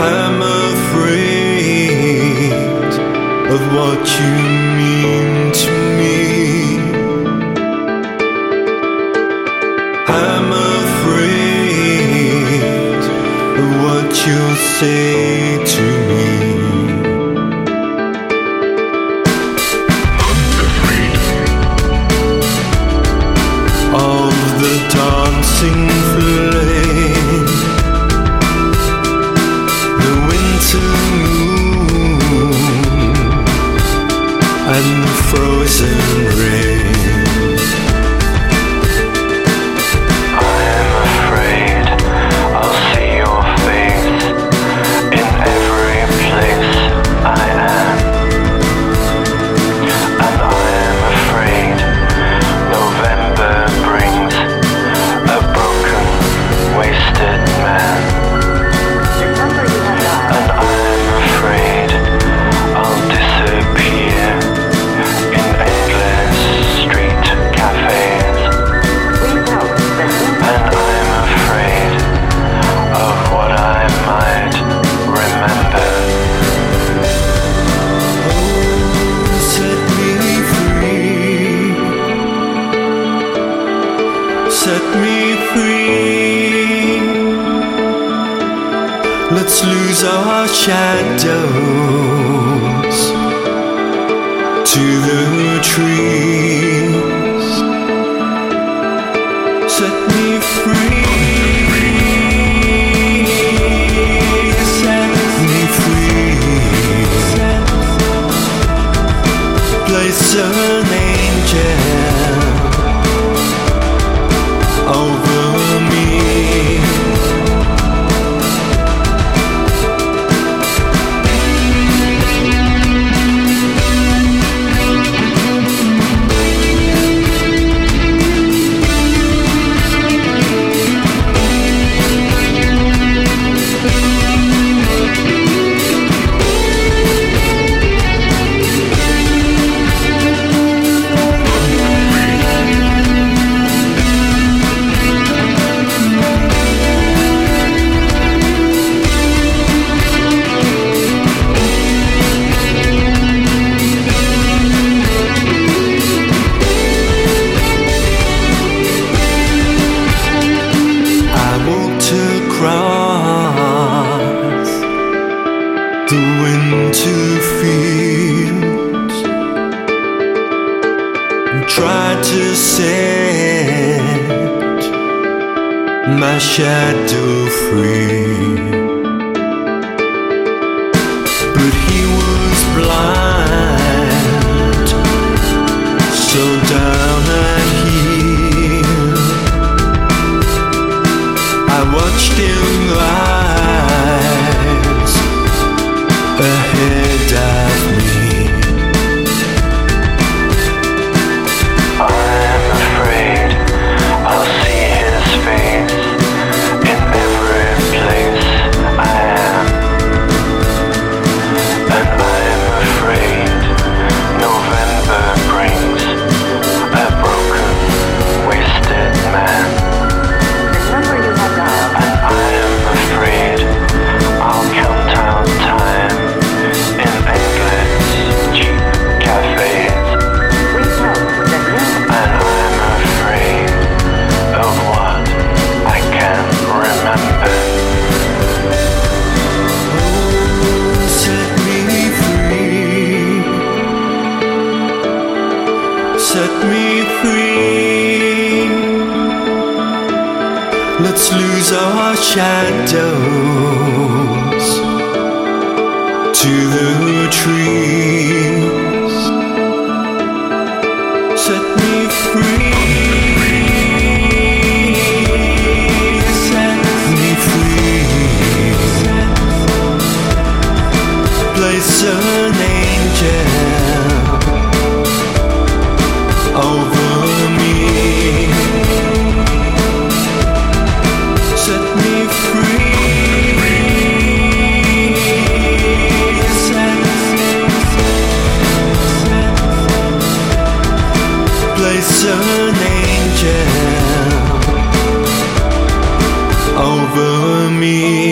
I'm afraid of what you mean to me. I'm afraid of what you say to me. Of the dancing And rail. Let's lose our shadows to the trees. Set me free. Place an angel over set my shadow free. Let's lose our shadows to the trees. an angel over me.